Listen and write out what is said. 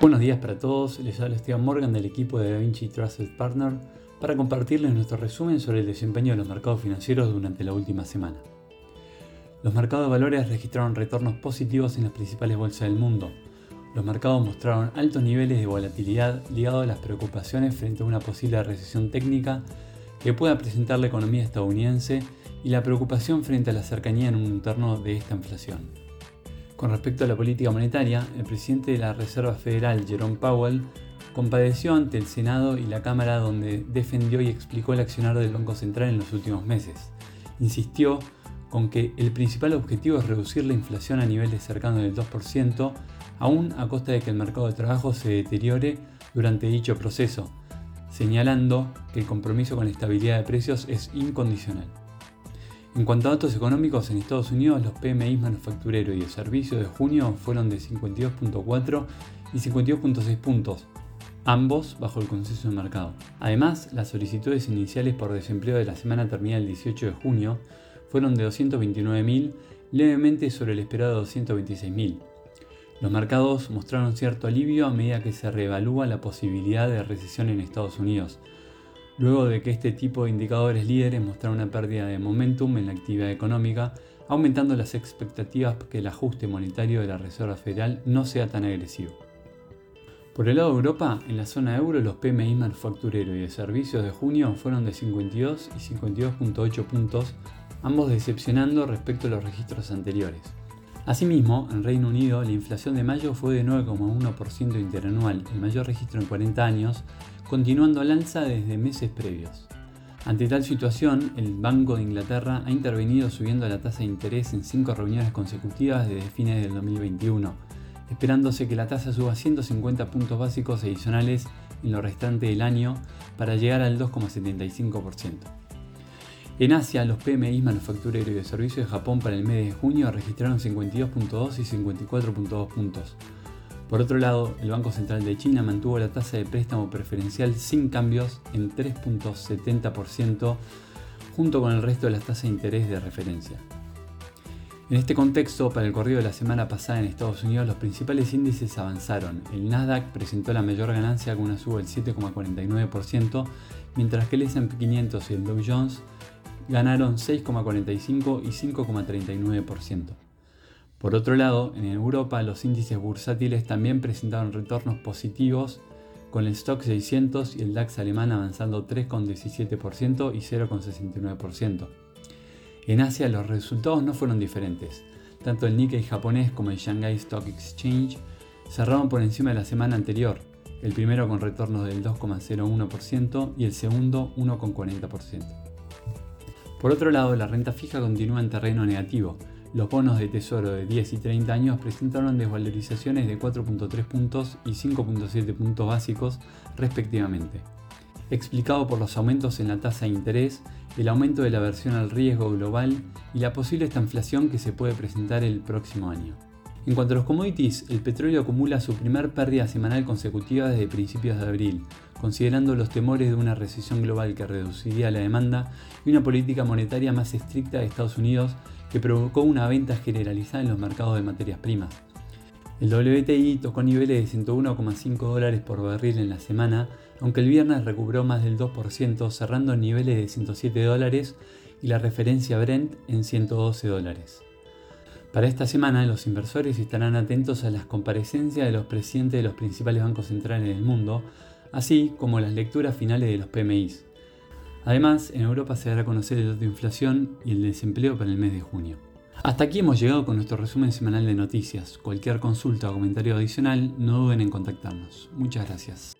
Buenos días para todos, les habla Esteban Morgan del equipo de DaVinci Trusted Partner para compartirles nuestro resumen sobre el desempeño de los mercados financieros durante la última semana. Los mercados de valores registraron retornos positivos en las principales bolsas del mundo. Los mercados mostraron altos niveles de volatilidad ligados a las preocupaciones frente a una posible recesión técnica que pueda presentar la economía estadounidense y la preocupación frente a la cercanía en un entorno de esta inflación. Con respecto a la política monetaria, el presidente de la Reserva Federal, Jerome Powell, compadeció ante el Senado y la Cámara donde defendió y explicó el accionar del Banco Central en los últimos meses. Insistió con que el principal objetivo es reducir la inflación a niveles cercanos del 2%, aún a costa de que el mercado de trabajo se deteriore durante dicho proceso, señalando que el compromiso con la estabilidad de precios es incondicional. En cuanto a datos económicos, en Estados Unidos los PMI manufacturero y de servicio de junio fueron de 52.4 y 52.6 puntos, ambos bajo el consenso de mercado. Además, las solicitudes iniciales por desempleo de la semana terminada el 18 de junio fueron de 229.000, levemente sobre el esperado de 226.000. Los mercados mostraron cierto alivio a medida que se reevalúa la posibilidad de recesión en Estados Unidos, luego de que este tipo de indicadores líderes mostraron una pérdida de momentum en la actividad económica, aumentando las expectativas que el ajuste monetario de la Reserva Federal no sea tan agresivo. Por el lado de Europa, en la zona euro los PMI manufacturero y de servicios de junio fueron de 52 y 52.8 puntos, ambos decepcionando respecto a los registros anteriores. Asimismo, en Reino Unido la inflación de mayo fue de 9,1% interanual, el mayor registro en 40 años, continuando al alza desde meses previos. Ante tal situación, el Banco de Inglaterra ha intervenido subiendo la tasa de interés en cinco reuniones consecutivas desde fines del 2021, esperándose que la tasa suba 150 puntos básicos adicionales en lo restante del año para llegar al 2,75%. En Asia, los PMI manufacturero y de servicios de Japón para el mes de junio registraron 52.2 y 54.2 puntos, por otro lado, el Banco Central de China mantuvo la tasa de préstamo preferencial sin cambios en 3.70% junto con el resto de las tasas de interés de referencia. En este contexto, para el corrido de la semana pasada en Estados Unidos, los principales índices avanzaron. El Nasdaq presentó la mayor ganancia con una suba del 7,49%, mientras que el S&P 500 y el Dow Jones ganaron 6,45 y 5,39%. Por otro lado, en Europa los índices bursátiles también presentaron retornos positivos, con el Stock 600 y el DAX alemán avanzando 3,17% y 0,69%. En Asia los resultados no fueron diferentes. Tanto el Nikkei japonés como el Shanghai Stock Exchange cerraron por encima de la semana anterior, el primero con retornos del 2,01% y el segundo 1,40%. Por otro lado, la renta fija continúa en terreno negativo, los bonos de tesoro de 10 y 30 años presentaron desvalorizaciones de 4.3 puntos y 5.7 puntos básicos respectivamente, explicado por los aumentos en la tasa de interés, el aumento de la aversión al riesgo global y la posible estanflación que se puede presentar el próximo año. En cuanto a los commodities, el petróleo acumula su primer pérdida semanal consecutiva desde principios de abril, considerando los temores de una recesión global que reduciría la demanda y una política monetaria más estricta de Estados Unidos que provocó una venta generalizada en los mercados de materias primas. El WTI tocó niveles de 101,5 dólares por barril en la semana, aunque el viernes recuperó más del 2%, cerrando en niveles de 107 dólares y la referencia Brent en 112 dólares. Para esta semana los inversores estarán atentos a las comparecencias de los presidentes de los principales bancos centrales del mundo, así como las lecturas finales de los PMIs. Además, en Europa se dará a conocer el dato de inflación y el desempleo para el mes de junio. Hasta aquí hemos llegado con nuestro resumen semanal de noticias. Cualquier consulta o comentario adicional, no duden en contactarnos. Muchas gracias.